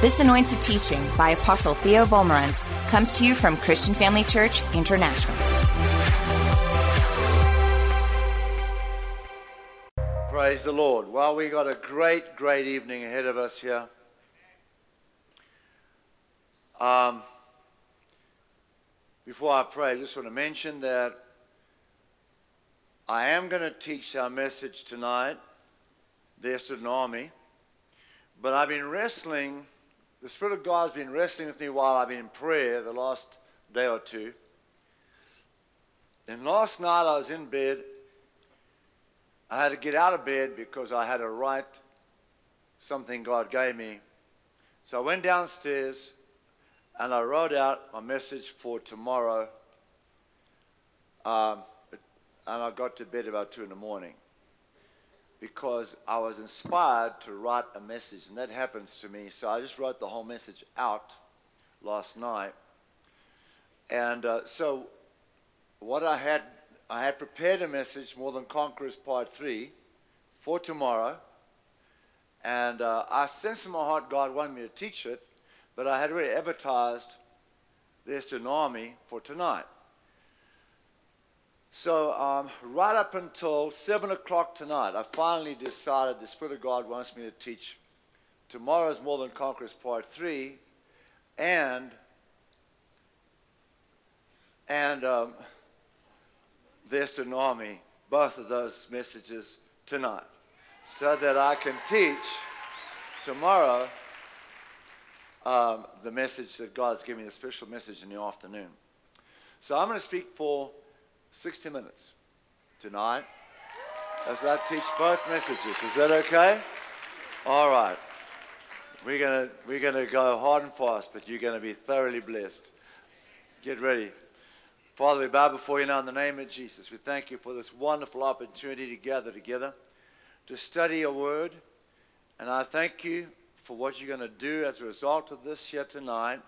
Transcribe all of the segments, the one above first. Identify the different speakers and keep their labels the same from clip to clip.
Speaker 1: This anointed teaching by Apostle Theo Wolmarans comes to you from Christian Family Church International.
Speaker 2: Praise the Lord. Well, we got a great, great evening ahead of us here. Um, before I pray, I just want to mention that I am going to teach our message tonight, There Stood Army. But I've been wrestling, the Spirit of God has been wrestling with me while I've been in prayer the last day or two. And last night I was in bed. I had to get out of bed because I had to write something God gave me. So I went downstairs and I wrote out my message for tomorrow. Um, and I got to bed about 2 in the morning because I was inspired to write a message, and that happens to me. So I just wrote the whole message out last night. And uh, so, what I had, I had prepared a message, More Than Conquerors Part 3, for tomorrow. And uh, I sensed in my heart God wanted me to teach it, but I had already advertised this to army for tonight. So, um, right up until 7 o'clock tonight, I finally decided the Spirit of God wants me to teach tomorrow's More Than Conquerors Part 3 and, and um, There's an Army, both of those messages tonight, so that I can teach tomorrow um, the message that God's giving me, the special message in the afternoon. So I'm going to speak for 60 minutes tonight as I teach both messages. Is that okay? All right. We're going to we're to go hard and fast, but you're going to be thoroughly blessed. Get ready. Father, we bow before you now in the name of Jesus. We thank you for this wonderful opportunity to gather together, to study your word. And I thank you for what you're going to do as a result of this here tonight.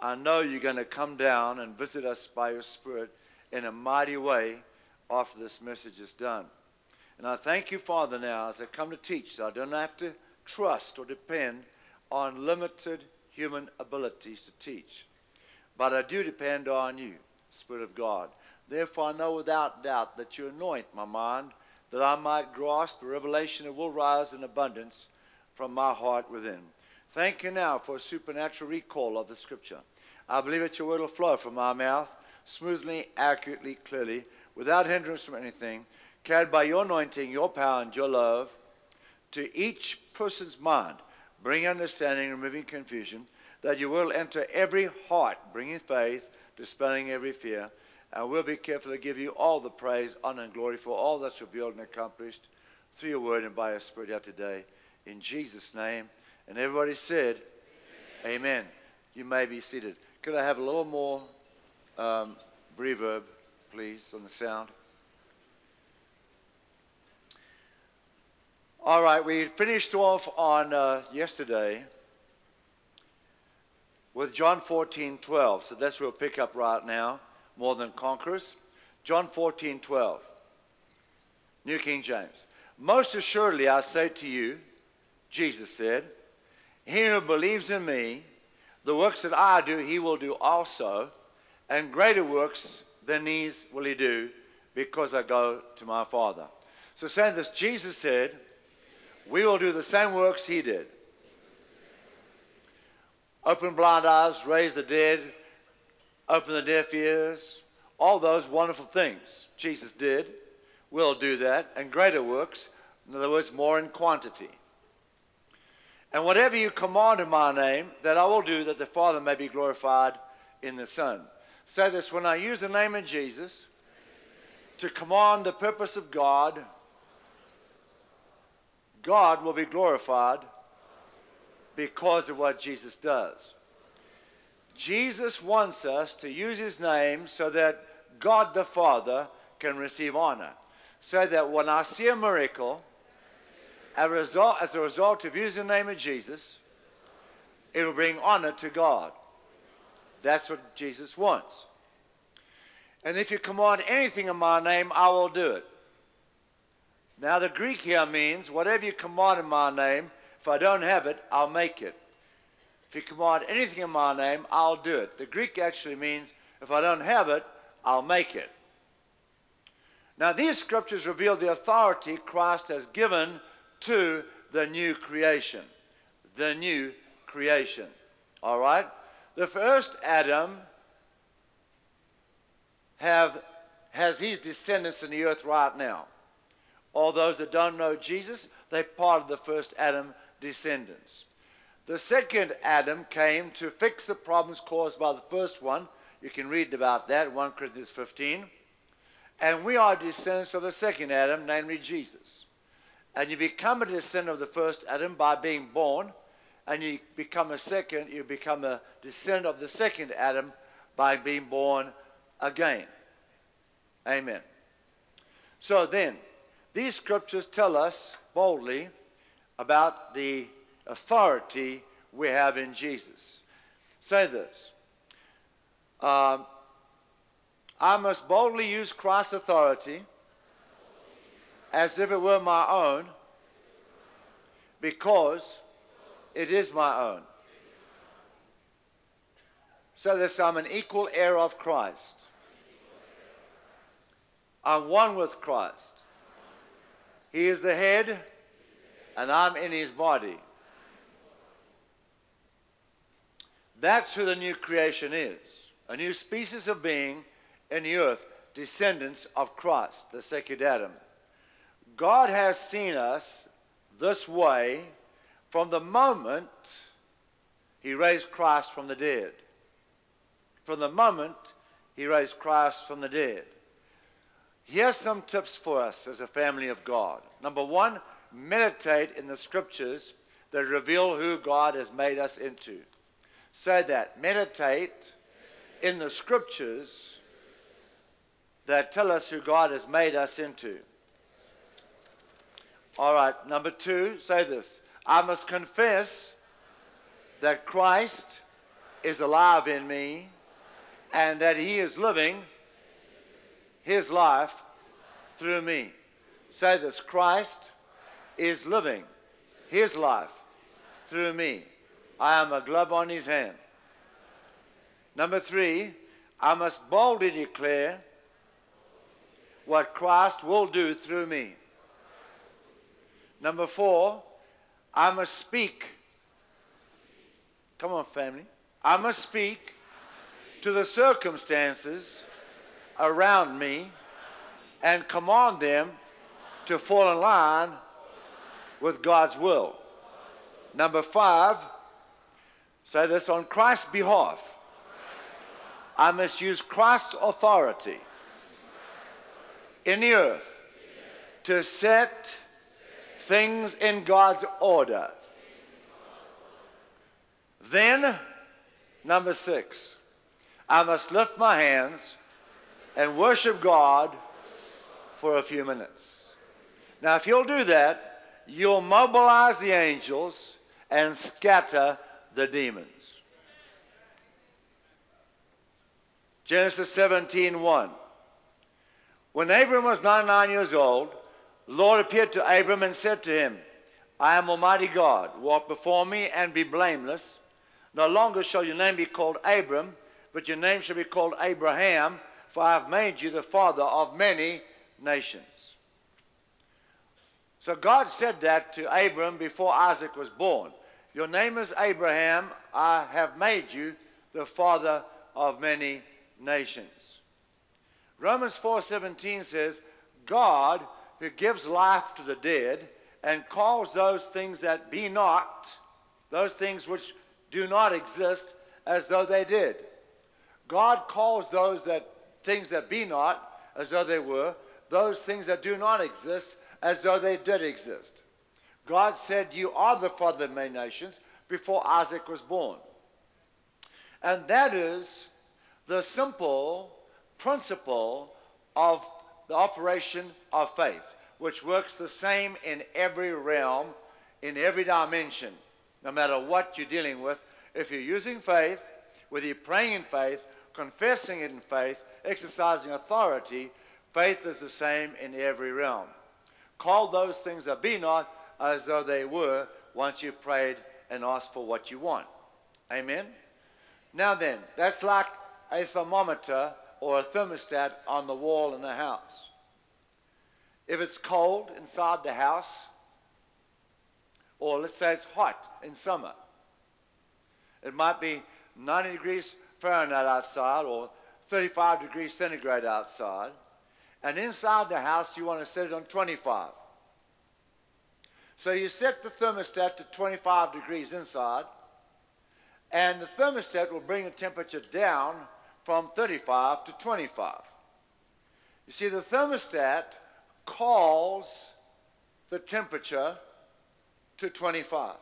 Speaker 2: I know you're going to come down and visit us by your Spirit in a mighty way after this message is done. And I thank you, Father, now as I come to teach, so I don't have to trust or depend on limited human abilities to teach. But I do depend on you, Spirit of God. Therefore, I know without doubt that you anoint my mind that I might grasp the revelation that will rise in abundance from my heart within. Thank you now for a supernatural recall of the scripture. I believe that your word will flow from my mouth smoothly, accurately, clearly, without hindrance from anything, carried by your anointing, your power, and your love, to each person's mind, bring understanding, removing confusion, that you will enter every heart, bringing faith, dispelling every fear, and we'll be careful to give you all the praise, honor, and glory for all that's revealed and accomplished through your word and by your spirit here today. In Jesus' name. And everybody said, Amen. Amen. You may be seated. Could I have a little more um, reverb, please, on the sound. All right, we finished off on uh, yesterday with John 14, 12. So that's where we'll pick up right now, more than conquerors. John 14, 12. New King James. Most assuredly, I say to you, Jesus said, He who believes in me, the works that I do, he will do also and greater works than these will he do because I go to my Father. So, saying this, Jesus said, We will do the same works he did. Open blind eyes, raise the dead, open the deaf ears, all those wonderful things Jesus did. We'll do that, and greater works, in other words, more in quantity. And whatever you command in my name, that I will do, that the Father may be glorified in the Son. Say this when I use the name of Jesus to command the purpose of God, God will be glorified because of what Jesus does. Jesus wants us to use his name so that God the Father can receive honor. So that when I see a miracle, as a result, as a result of using the name of Jesus, it will bring honor to God. That's what Jesus wants. And if you command anything in my name, I will do it. Now, the Greek here means whatever you command in my name, if I don't have it, I'll make it. If you command anything in my name, I'll do it. The Greek actually means if I don't have it, I'll make it. Now, these scriptures reveal the authority Christ has given to the new creation. The new creation. All right? The first Adam have, has his descendants in the earth right now. All those that don't know Jesus, they're part of the first Adam descendants. The second Adam came to fix the problems caused by the first one. You can read about that, 1 Corinthians 15. And we are descendants of the second Adam, namely Jesus. And you become a descendant of the first Adam by being born, and you become a second, you become a descendant of the second Adam by being born again. Amen. So then, these scriptures tell us boldly about the authority we have in Jesus. Say this um, I must boldly use Christ's authority as if it were my own because it is my own. So that I'm an equal heir of Christ. I'm one with Christ. He is the head, and I'm in his body. That's who the new creation is a new species of being in the earth, descendants of Christ, the second Adam. God has seen us this way from the moment he raised Christ from the dead. From the moment he raised Christ from the dead. Here's some tips for us as a family of God. Number one, meditate in the scriptures that reveal who God has made us into. Say that. Meditate in the scriptures that tell us who God has made us into. All right, number two, say this. I must confess that Christ is alive in me and that he is living his life through me. Say this Christ is living his life through me. I am a glove on his hand. Number three, I must boldly declare what Christ will do through me. Number four, I must speak. Come on, family. I must speak to the circumstances around me and command them to fall in line with God's will. Number five, say this on Christ's behalf. I must use Christ's authority in the earth to set things in God's order. Then, number six, I must lift my hands and worship God for a few minutes. Now, if you'll do that, you'll mobilize the angels and scatter the demons. Genesis 17 1. When Abram was 99 years old, the Lord appeared to Abram and said to him, I am Almighty God. Walk before me and be blameless. No longer shall your name be called Abram, but your name shall be called Abraham for I have made you the father of many nations. So God said that to Abram before Isaac was born. Your name is Abraham, I have made you the father of many nations. Romans 4:17 says, God who gives life to the dead and calls those things that be not, those things which do not exist as though they did. God calls those that things that be not as though they were, those things that do not exist as though they did exist. God said, You are the father of many nations before Isaac was born. And that is the simple principle of the operation of faith, which works the same in every realm, in every dimension, no matter what you're dealing with. If you're using faith, whether you're praying in faith, confessing it in faith, exercising authority, faith is the same in every realm. Call those things that be not as though they were once you've prayed and asked for what you want. Amen? Now then, that's like a thermometer or a thermostat on the wall in the house. If it's cold inside the house, or let's say it's hot in summer, it might be 90 degrees Fahrenheit outside or 35 degrees centigrade outside. And inside the house, you want to set it on 25. So you set the thermostat to 25 degrees inside, and the thermostat will bring the temperature down from 35 to 25. You see, the thermostat calls the temperature to 25.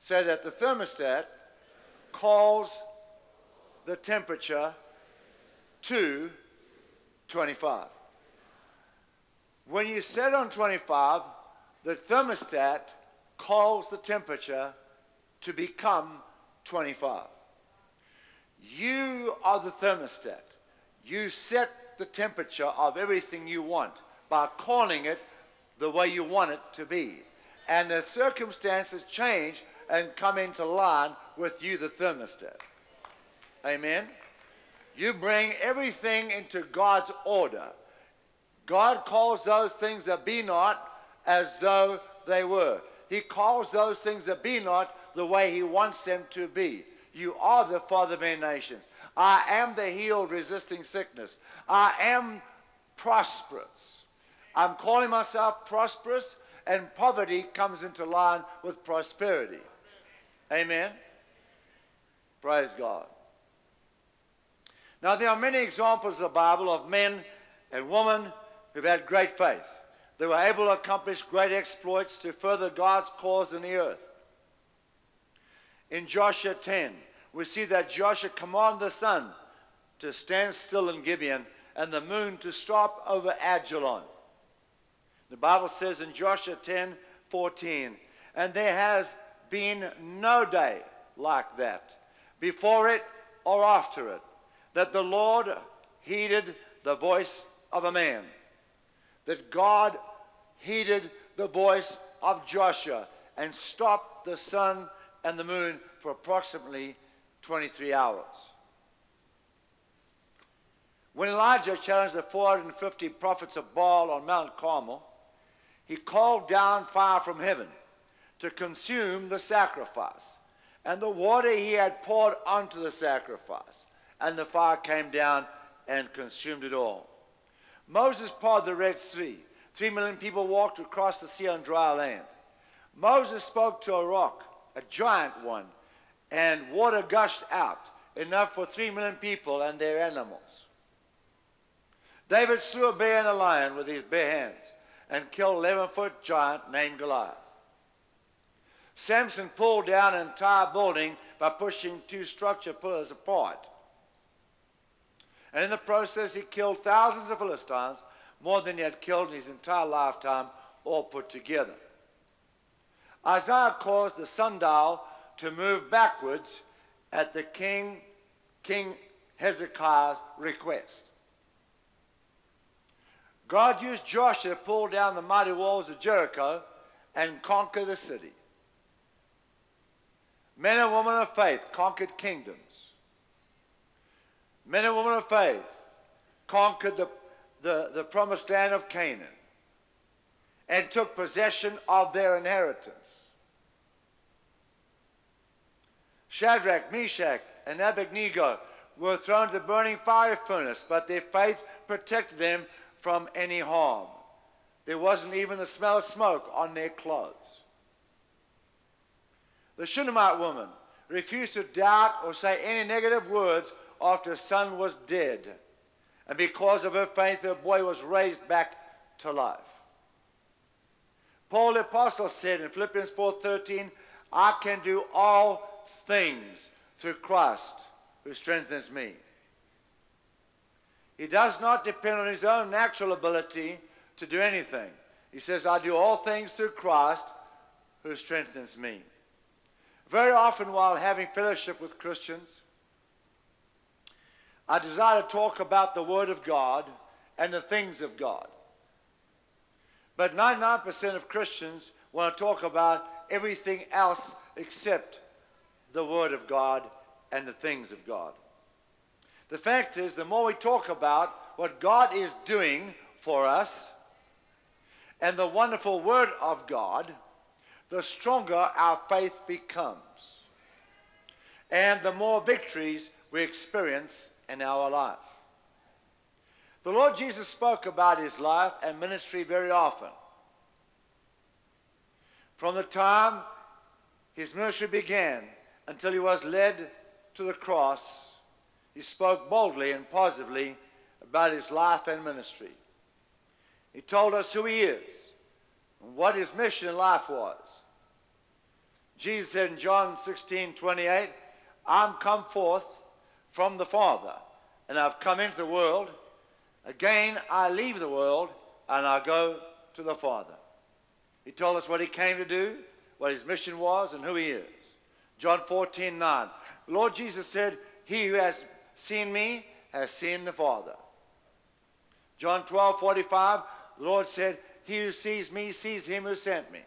Speaker 2: So that the thermostat calls the temperature to 25. When you set on 25, the thermostat calls the temperature to become 25. You are the thermostat. You set the temperature of everything you want by calling it the way you want it to be. And the circumstances change and come into line with you, the thermostat. Amen. You bring everything into God's order. God calls those things that be not as though they were. He calls those things that be not the way He wants them to be. You are the Father of many nations. I am the healed, resisting sickness. I am prosperous. I'm calling myself prosperous, and poverty comes into line with prosperity. Amen. Praise God. Now, there are many examples in the Bible of men and women who've had great faith. They were able to accomplish great exploits to further God's cause in the earth. In Joshua 10, we see that Joshua commanded the sun to stand still in Gibeon and the moon to stop over Ajalon. The Bible says in Joshua 10 14, and there has been no day like that, before it or after it, that the Lord heeded the voice of a man, that God heeded the voice of Joshua and stopped the sun and the moon for approximately 23 hours. When Elijah challenged the 450 prophets of Baal on Mount Carmel, he called down fire from heaven to consume the sacrifice and the water he had poured onto the sacrifice. And the fire came down and consumed it all. Moses parted the Red Sea. Three million people walked across the sea on dry land. Moses spoke to a rock, a giant one, and water gushed out, enough for three million people and their animals. David slew a bear and a lion with his bare hands and killed an 11 foot giant named Goliath. Samson pulled down an entire building by pushing two structure pillars apart. And in the process, he killed thousands of Philistines, more than he had killed in his entire lifetime, all put together. Isaiah caused the sundial to move backwards at the king, King Hezekiah's request. God used Joshua to pull down the mighty walls of Jericho and conquer the city. Men and women of faith conquered kingdoms. Men and women of faith conquered the, the, the promised land of Canaan and took possession of their inheritance. Shadrach, Meshach, and Abednego were thrown into the burning fire furnace, but their faith protected them from any harm. There wasn't even the smell of smoke on their clothes. The Shunammite woman refused to doubt or say any negative words after her son was dead. And because of her faith, her boy was raised back to life. Paul the apostle said in Philippians 4:13, "I can do all things through Christ who strengthens me." He does not depend on his own natural ability to do anything. He says, I do all things through Christ who strengthens me. Very often, while having fellowship with Christians, I desire to talk about the Word of God and the things of God. But 99% of Christians want to talk about everything else except the Word of God and the things of God. The fact is, the more we talk about what God is doing for us and the wonderful Word of God, the stronger our faith becomes. And the more victories we experience in our life. The Lord Jesus spoke about his life and ministry very often. From the time his ministry began until he was led to the cross, he spoke boldly and positively about his life and ministry. He told us who he is and what his mission in life was. Jesus said in John 16 28, I'm come forth from the Father, and I've come into the world. Again, I leave the world, and I go to the Father. He told us what he came to do, what his mission was, and who he is. John 14 9. Lord Jesus said, He who has seen me has seen the Father. John 12 45. The Lord said, He who sees me sees him who sent me.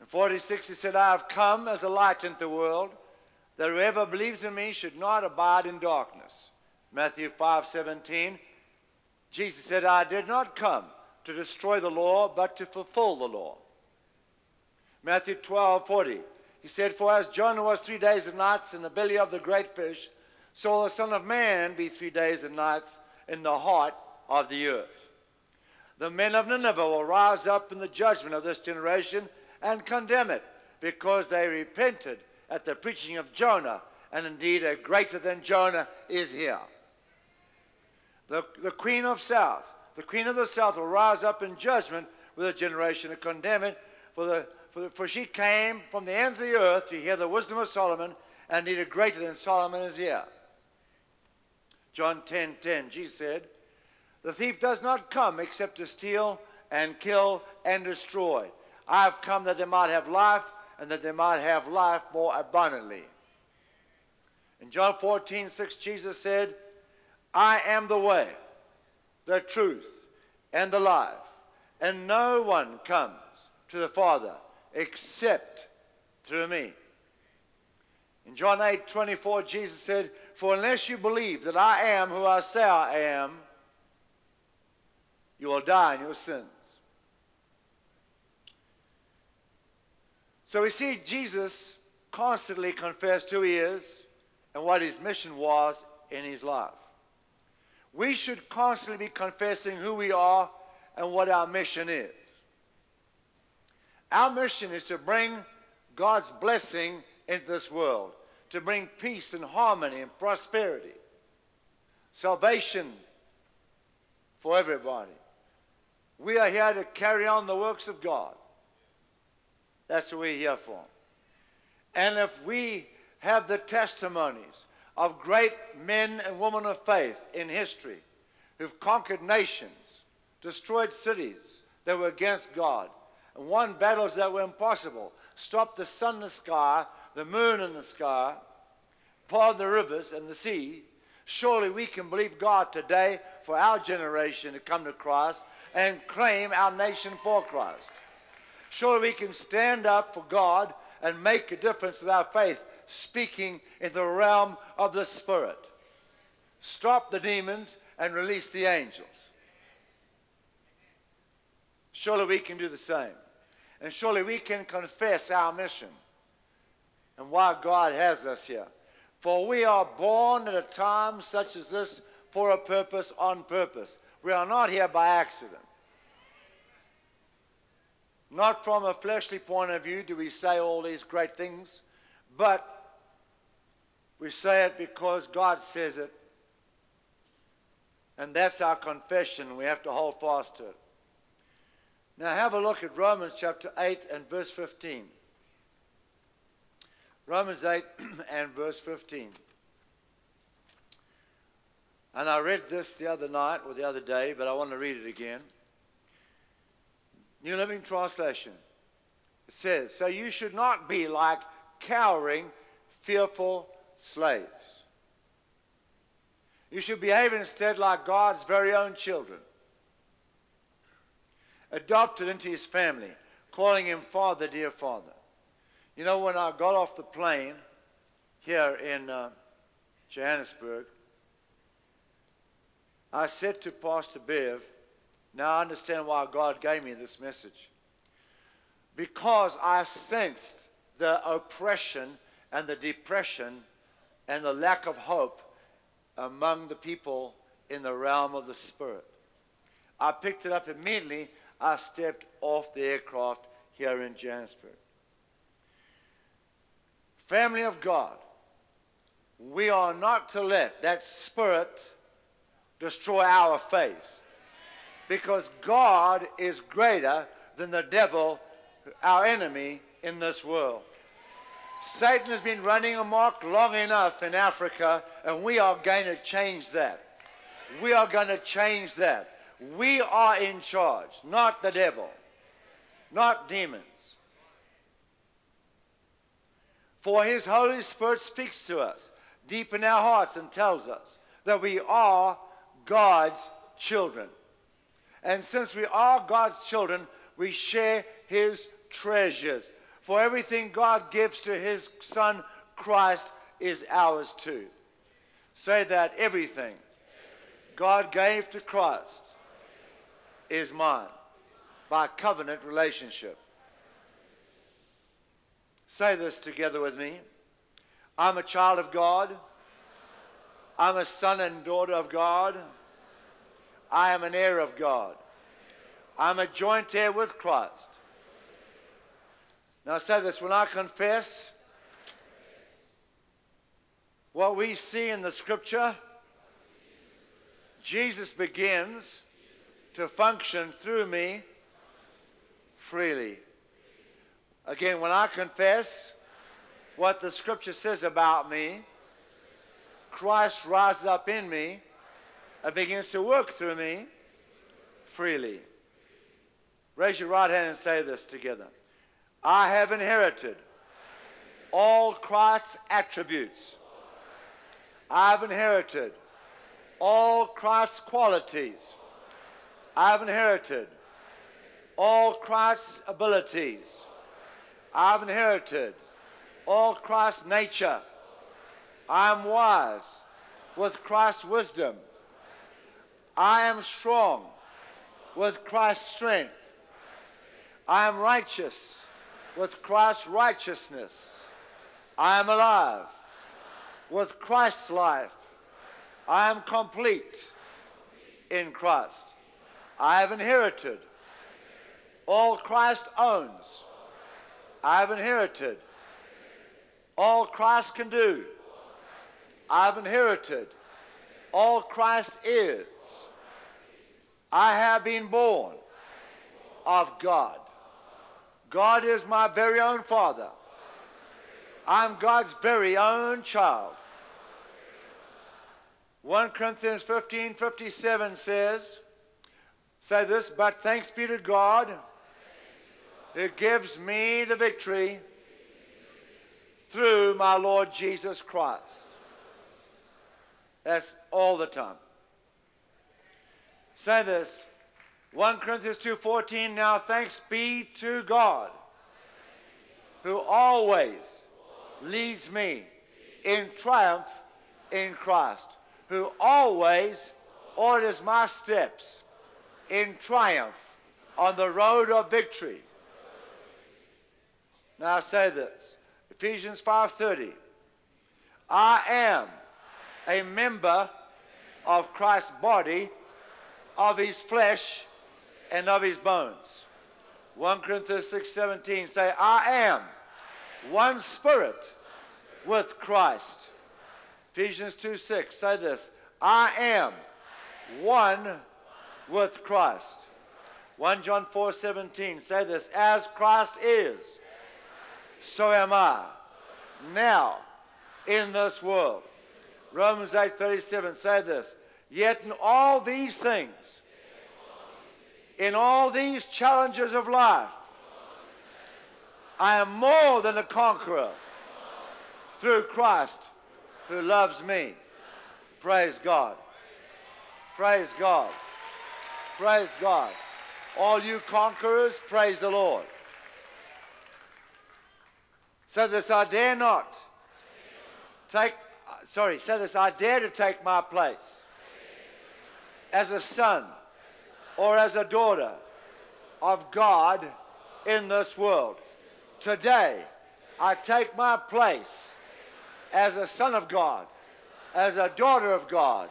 Speaker 2: In 46, he said, I have come as a light into the world, that whoever believes in me should not abide in darkness. Matthew 5 17. Jesus said, I did not come to destroy the law, but to fulfill the law. Matthew 12 40. He said, For as Jonah was three days and nights in the belly of the great fish, so will the Son of Man be three days and nights in the heart of the earth. The men of Nineveh will rise up in the judgment of this generation and condemn it, because they repented at the preaching of Jonah, and indeed a greater than Jonah is here. The, the queen of south, the queen of the south will rise up in judgment with a generation and condemn it, for, the, for, the, for she came from the ends of the earth to hear the wisdom of Solomon, and a greater than Solomon is here. John 10 10, Jesus said, The thief does not come except to steal and kill and destroy. I have come that they might have life and that they might have life more abundantly. In John 14 6, Jesus said, I am the way, the truth, and the life, and no one comes to the Father except through me. In John 8 24, Jesus said, For unless you believe that I am who I say I am, you will die in your sins. So we see Jesus constantly confessed who he is and what his mission was in his life. We should constantly be confessing who we are and what our mission is. Our mission is to bring God's blessing into this world, to bring peace and harmony and prosperity, salvation for everybody. We are here to carry on the works of God. That's what we're here for. And if we have the testimonies of great men and women of faith in history who've conquered nations, destroyed cities that were against God, and won battles that were impossible, stopped the sun in the sky, the moon in the sky, parted the rivers and the sea, surely we can believe God today for our generation to come to Christ and claim our nation for Christ. Surely we can stand up for God and make a difference with our faith, speaking in the realm of the Spirit. Stop the demons and release the angels. Surely we can do the same. And surely we can confess our mission and why God has us here. For we are born at a time such as this for a purpose, on purpose. We are not here by accident. Not from a fleshly point of view do we say all these great things, but we say it because God says it. And that's our confession. We have to hold fast to it. Now have a look at Romans chapter 8 and verse 15. Romans 8 and verse 15. And I read this the other night or the other day, but I want to read it again. New Living Translation. It says, So you should not be like cowering, fearful slaves. You should behave instead like God's very own children, adopted into his family, calling him Father, dear Father. You know, when I got off the plane here in uh, Johannesburg, I said to Pastor Bev, now I understand why God gave me this message. Because I sensed the oppression and the depression and the lack of hope among the people in the realm of the Spirit. I picked it up immediately. I stepped off the aircraft here in Johannesburg. Family of God, we are not to let that spirit destroy our faith because God is greater than the devil, our enemy in this world. Satan has been running amok long enough in Africa, and we are going to change that. We are going to change that. We are in charge, not the devil, not demons. For his Holy Spirit speaks to us deep in our hearts and tells us that we are God's children. And since we are God's children, we share his treasures. For everything God gives to his Son Christ is ours too. Say that everything God gave to Christ is mine by covenant relationship. Say this together with me. I'm a child of God. I'm a son and daughter of God. I am an heir of God. I'm a joint heir with Christ. Now, say this when I confess what we see in the scripture, Jesus begins to function through me freely. Again, when I confess what the scripture says about me, Christ rises up in me and begins to work through me freely. Raise your right hand and say this together. I have inherited all Christ's attributes. I've inherited all Christ's qualities. I've inherited all Christ's abilities. I've inherited all Christ's nature. I'm wise with Christ's wisdom. I am strong with Christ's strength. I am righteous with Christ's righteousness. I am alive with Christ's life. I am complete in Christ. I have inherited all Christ owns. I have inherited all Christ can do. I have inherited all Christ is. I have been born of God. God is my very own Father. I'm God's very own child. 1 Corinthians 15 57 says, Say this, but thanks be to God it gives me the victory through my Lord Jesus Christ. That's all the time. Say this. 1 Corinthians 2:14 Now thanks be to God who always leads me in triumph in Christ, who always orders my steps in triumph on the road of victory. Now I say this. Ephesians 5:30 I am a member of Christ's body, of his flesh, and of his bones. 1 Corinthians 6:17 say, I am one spirit with Christ. Ephesians 2 6 say this, I am one with Christ. 1 John 4 17 say this, as Christ is, so am I now in this world. Romans 8 37 say this, yet in all these things, in all these challenges of life, I am more than a conqueror through Christ who loves me. Praise God. Praise God. Praise God. All you conquerors, praise the Lord. So this I dare not take, sorry, so this I dare to take my place as a son or as a daughter of God in this world. Today, I take my place as a son of God, as a daughter of God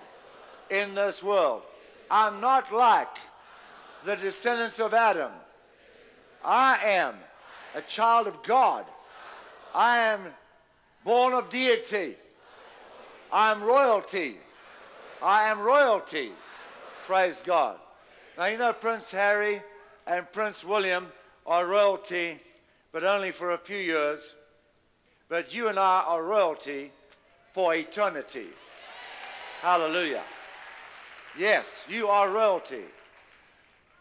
Speaker 2: in this world. I'm not like the descendants of Adam. I am a child of God. I am born of deity. I am royalty. I am royalty. Praise God. Now, you know, Prince Harry and Prince William are royalty, but only for a few years. But you and I are royalty for eternity. Hallelujah. Yes, you are royalty.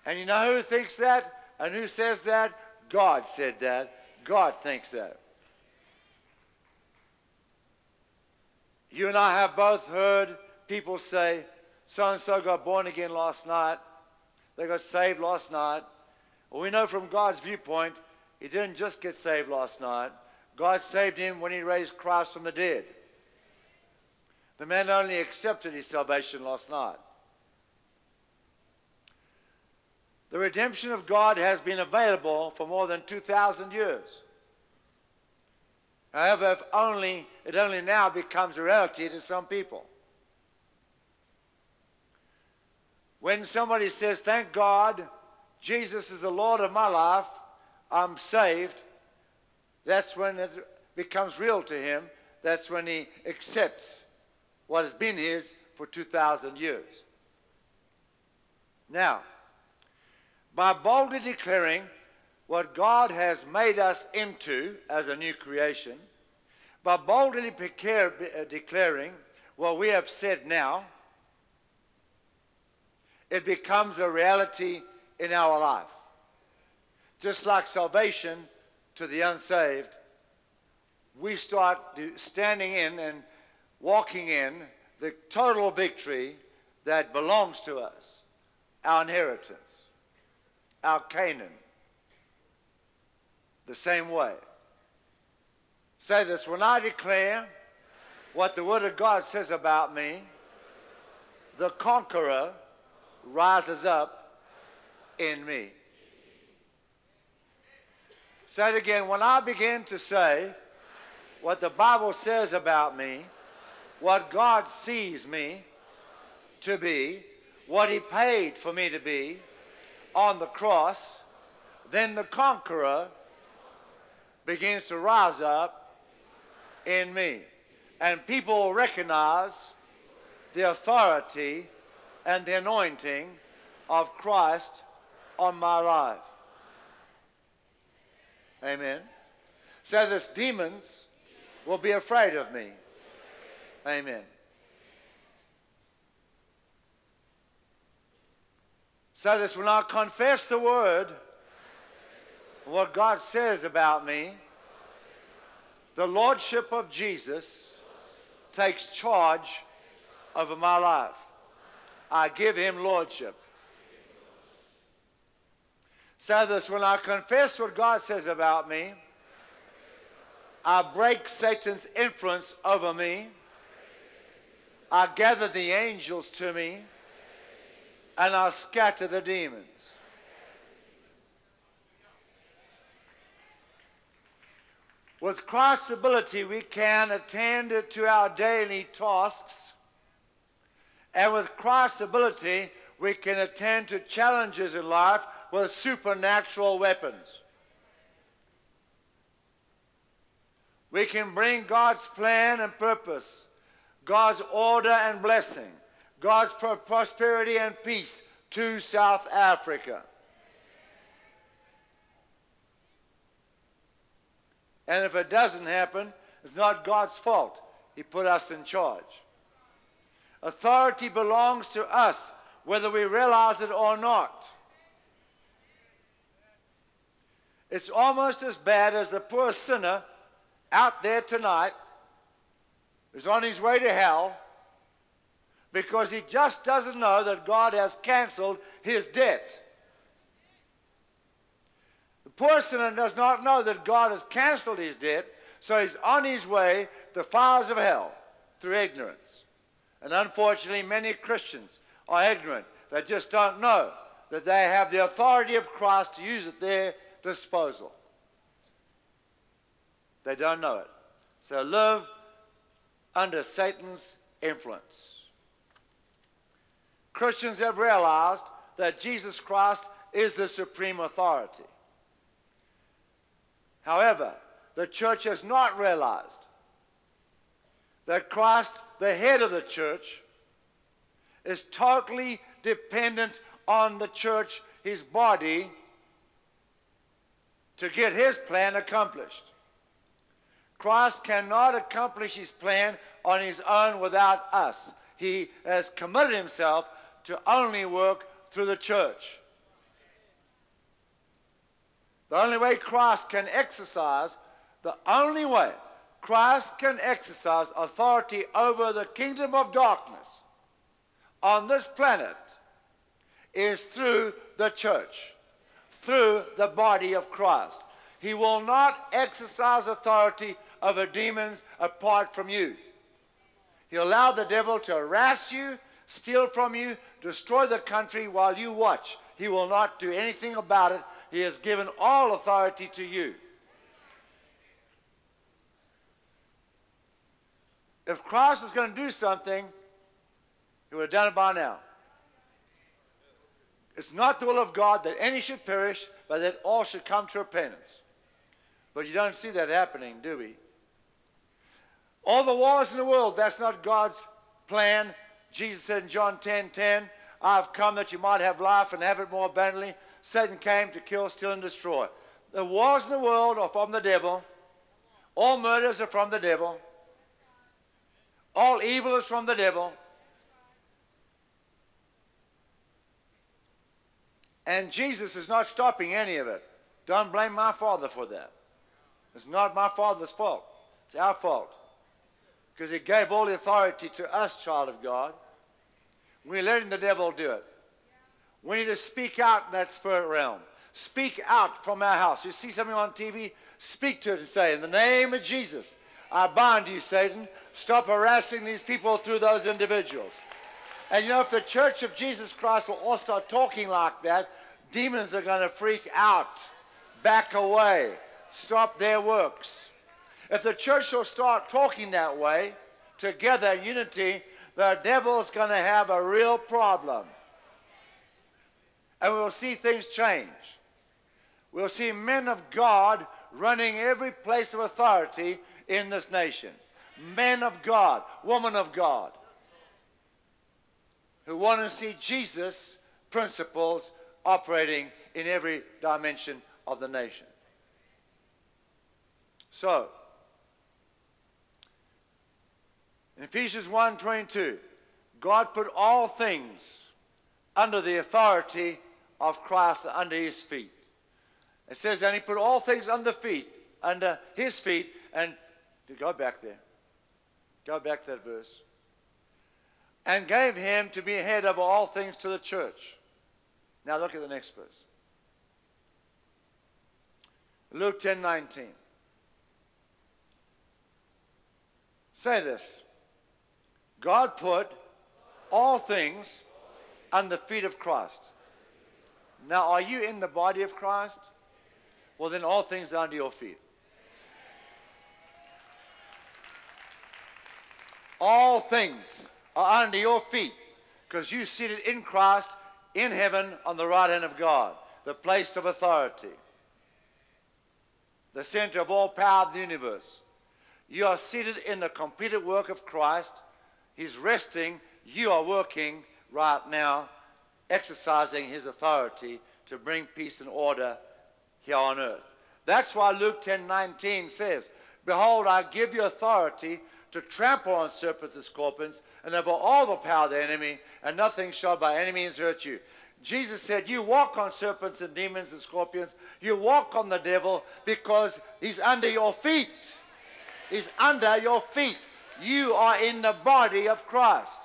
Speaker 2: And you know who thinks that and who says that? God said that. God thinks that. You and I have both heard people say, so and so got born again last night. They got saved last night. Well, we know from God's viewpoint, he didn't just get saved last night. God saved him when he raised Christ from the dead. The man only accepted his salvation last night. The redemption of God has been available for more than 2,000 years. However, only, it only now becomes a reality to some people. When somebody says, Thank God, Jesus is the Lord of my life, I'm saved, that's when it becomes real to him. That's when he accepts what has been his for 2,000 years. Now, by boldly declaring what God has made us into as a new creation, by boldly declaring what we have said now, it becomes a reality in our life. Just like salvation to the unsaved, we start standing in and walking in the total victory that belongs to us, our inheritance, our Canaan, the same way. Say this when I declare what the Word of God says about me, the conqueror rises up in me. Say it again. When I begin to say what the Bible says about me, what God sees me to be, what He paid for me to be on the cross, then the conqueror begins to rise up in me. And people recognize the authority and the anointing of Christ on my life. Amen. So this demons will be afraid of me. Amen. So this when I confess the word, what God says about me, the Lordship of Jesus takes charge over my life. I give him Lordship. So this when I confess what God says about me, I break Satan's influence over me. I gather the angels to me and I scatter the demons. With Christ's ability, we can attend to our daily tasks. And with Christ's ability, we can attend to challenges in life with supernatural weapons. We can bring God's plan and purpose God's order and blessing, God's prosperity and peace to South Africa. And if it doesn't happen, it's not God's fault. He put us in charge. Authority belongs to us, whether we realize it or not. It's almost as bad as the poor sinner out there tonight who's on his way to hell because he just doesn't know that God has canceled his debt. The poor sinner does not know that God has canceled his debt, So he's on his way to the fires of hell through ignorance. And unfortunately, many Christians are ignorant. They just don't know that they have the authority of Christ to use at their disposal. They don't know it. So live under Satan's influence. Christians have realized that Jesus Christ is the supreme authority. However, the church has not realized that Christ, the head of the church, is totally dependent on the church, his body, to get his plan accomplished. Christ cannot accomplish his plan on his own without us. He has committed himself to only work through the church. The only way Christ can exercise, the only way Christ can exercise authority over the kingdom of darkness on this planet is through the church, through the body of Christ. He will not exercise authority over demons apart from you. He'll allow the devil to harass you, steal from you, destroy the country while you watch. He will not do anything about it. He has given all authority to you. If Christ was going to do something, he would have done it by now. It's not the will of God that any should perish, but that all should come to repentance. But you don't see that happening, do we? All the wars in the world, that's not God's plan. Jesus said in John 10 10, I've come that you might have life and have it more abundantly. Satan came to kill, steal, and destroy. The wars in the world are from the devil. All murders are from the devil. All evil is from the devil. And Jesus is not stopping any of it. Don't blame my father for that. It's not my father's fault. It's our fault. Because he gave all the authority to us, child of God. We're letting the devil do it. We need to speak out in that spirit realm. Speak out from our house. You see something on TV, speak to it and say, In the name of Jesus, I bind you, Satan. Stop harassing these people through those individuals. And you know, if the church of Jesus Christ will all start talking like that, demons are going to freak out, back away, stop their works. If the church will start talking that way, together unity, the devil's going to have a real problem. And we'll see things change. We'll see men of God running every place of authority in this nation. Men of God, women of God, who want to see Jesus' principles operating in every dimension of the nation. So, in Ephesians 1:22, God put all things under the authority of Christ under his feet. It says, and he put all things under feet, under his feet, and to go back there. Go back to that verse. And gave him to be head of all things to the church. Now look at the next verse. Luke 10 19. Say this God put all things under the feet of Christ. Now, are you in the body of Christ? Well, then all things are under your feet. All things are under your feet because you seated in Christ in heaven on the right hand of God, the place of authority, the center of all power of the universe. You are seated in the completed work of Christ. He's resting. You are working right now, exercising his authority to bring peace and order here on earth. That's why Luke 10 19 says, Behold, I give you authority to trample on serpents and scorpions and over all the power of the enemy, and nothing shall by any means hurt you. Jesus said, You walk on serpents and demons and scorpions. You walk on the devil because he's under your feet. He's under your feet. You are in the body of Christ.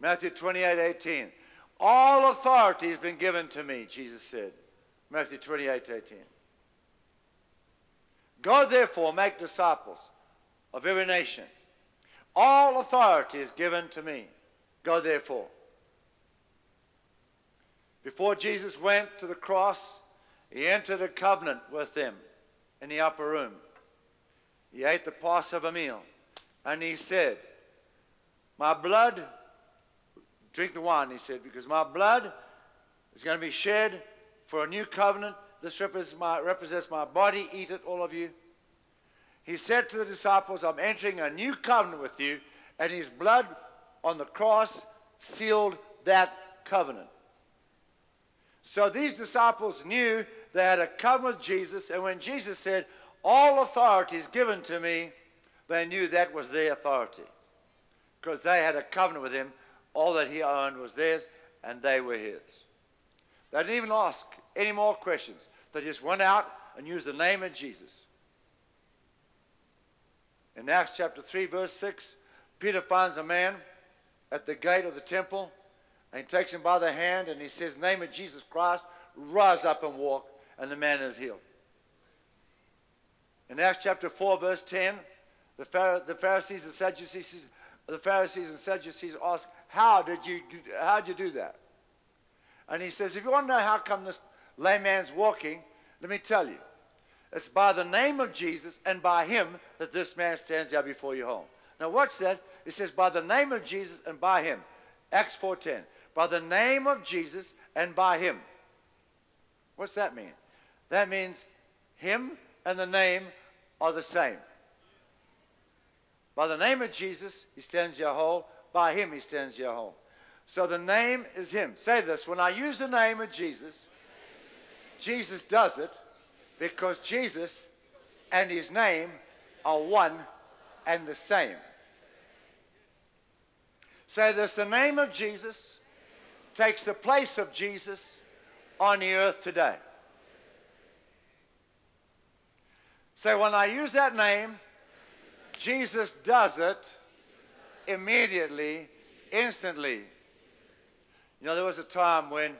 Speaker 2: Matthew 28 18. All authority has been given to me, Jesus said. Matthew 28 18. Go therefore, make disciples of every nation. All authority is given to me. Go therefore. Before Jesus went to the cross, he entered a covenant with them in the upper room. He ate the Passover meal and he said, My blood, drink the wine, he said, because my blood is going to be shed for a new covenant. This represents my, represents my body. Eat it, all of you. He said to the disciples, I'm entering a new covenant with you, and his blood on the cross sealed that covenant. So these disciples knew they had a covenant with Jesus, and when Jesus said, All authority is given to me, they knew that was their authority. Because they had a covenant with him, all that he owned was theirs, and they were his. They didn't even ask any more questions. They just went out and used the name of Jesus. In Acts chapter 3, verse 6, Peter finds a man at the gate of the temple and he takes him by the hand and he says, Name of Jesus Christ, rise up and walk. And the man is healed. In Acts chapter 4, verse 10, the, Pharisees and Sadducees, the Pharisees and Sadducees ask, How did you how did you do that? And he says, If you want to know how come this lame man's walking, let me tell you. It's by the name of Jesus and by him that this man stands there before your home. Now watch that. It says, by the name of Jesus and by him. Acts 4.10 by the name of Jesus and by him. What's that mean? That means him and the name are the same. By the name of Jesus, he stands your whole. By him, he stands your whole. So the name is him. Say this when I use the name of Jesus, Jesus does it because Jesus and his name are one and the same. Say this the name of Jesus takes the place of Jesus on the earth today. So when I use that name, Jesus does it immediately, instantly. You know, there was a time when,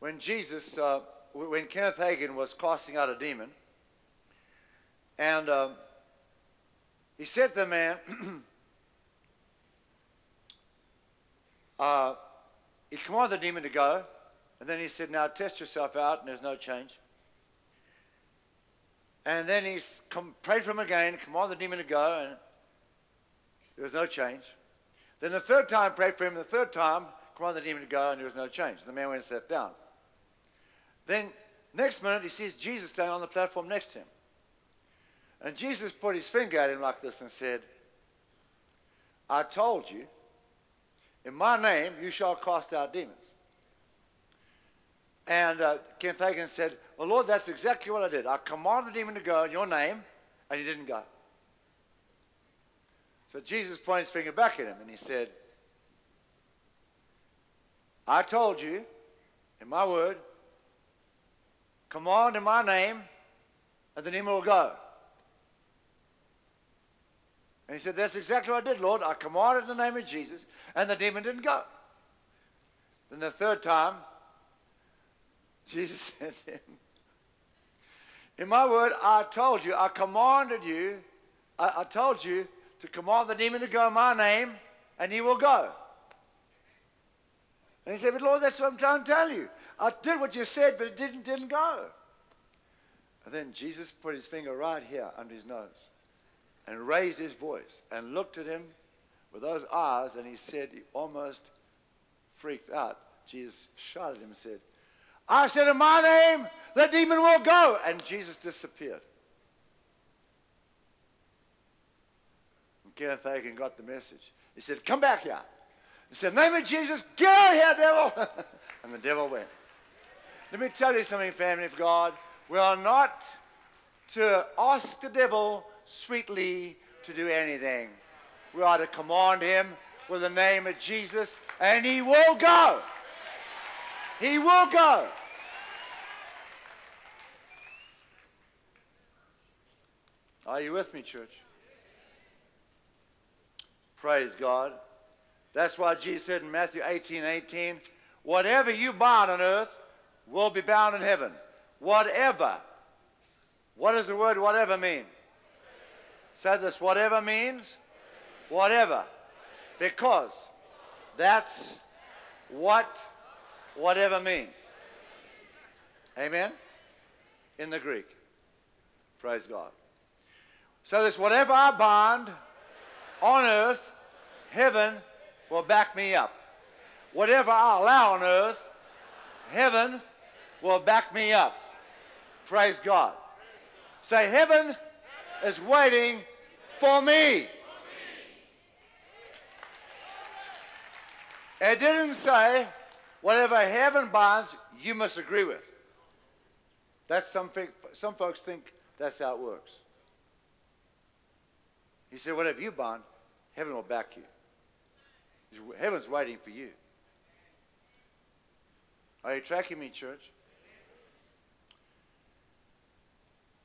Speaker 2: when Jesus, uh, when Kenneth Hagin was casting out a demon, and um, he said to the man, uh, he commanded the demon to go, and then he said, Now test yourself out, and there's no change. And then he prayed for him again, commanded the demon to go, and there was no change. Then the third time, prayed for him, the third time, commanded the demon to go, and there was no change. The man went and sat down. Then, next minute, he sees Jesus standing on the platform next to him. And Jesus put his finger at him like this and said, I told you in my name, you shall cast out demons. And uh, Hagin said, Well, Lord, that's exactly what I did. I commanded the demon to go in your name, and he didn't go. So Jesus pointed his finger back at him, and he said, I told you, in my word, command in my name, and the demon will go. And he said, That's exactly what I did, Lord. I commanded in the name of Jesus, and the demon didn't go. Then the third time, Jesus said to him, In my word, I told you, I commanded you, I, I told you to command the demon to go in my name, and he will go. And he said, But Lord, that's what I'm trying to tell you. I did what you said, but it didn't, didn't go. And then Jesus put his finger right here under his nose and raised his voice and looked at him with those eyes, and he said, he almost freaked out. Jesus shot at him and said, I said, In my name, the demon will go. And Jesus disappeared. And Kenneth Hagin got the message. He said, Come back here. He said, Name of Jesus, get out here, devil. and the devil went. Let me tell you something, family of God. We are not to ask the devil sweetly to do anything. We are to command him with the name of Jesus, and he will go. He will go. Are you with me, church? Praise God. That's why Jesus said in Matthew 18 18, whatever you bind on earth will be bound in heaven. Whatever. What does the word whatever mean? Say this whatever means whatever. Because that's what whatever means. Amen? In the Greek. Praise God. So this whatever I bind on earth, heaven will back me up. Whatever I allow on earth, heaven will back me up. Praise God. Say, heaven is waiting for me. It didn't say whatever heaven binds, you must agree with. That's some, some folks think that's how it works. He said, whatever you bind, heaven will back you. Heaven's waiting for you. Are you tracking me, church?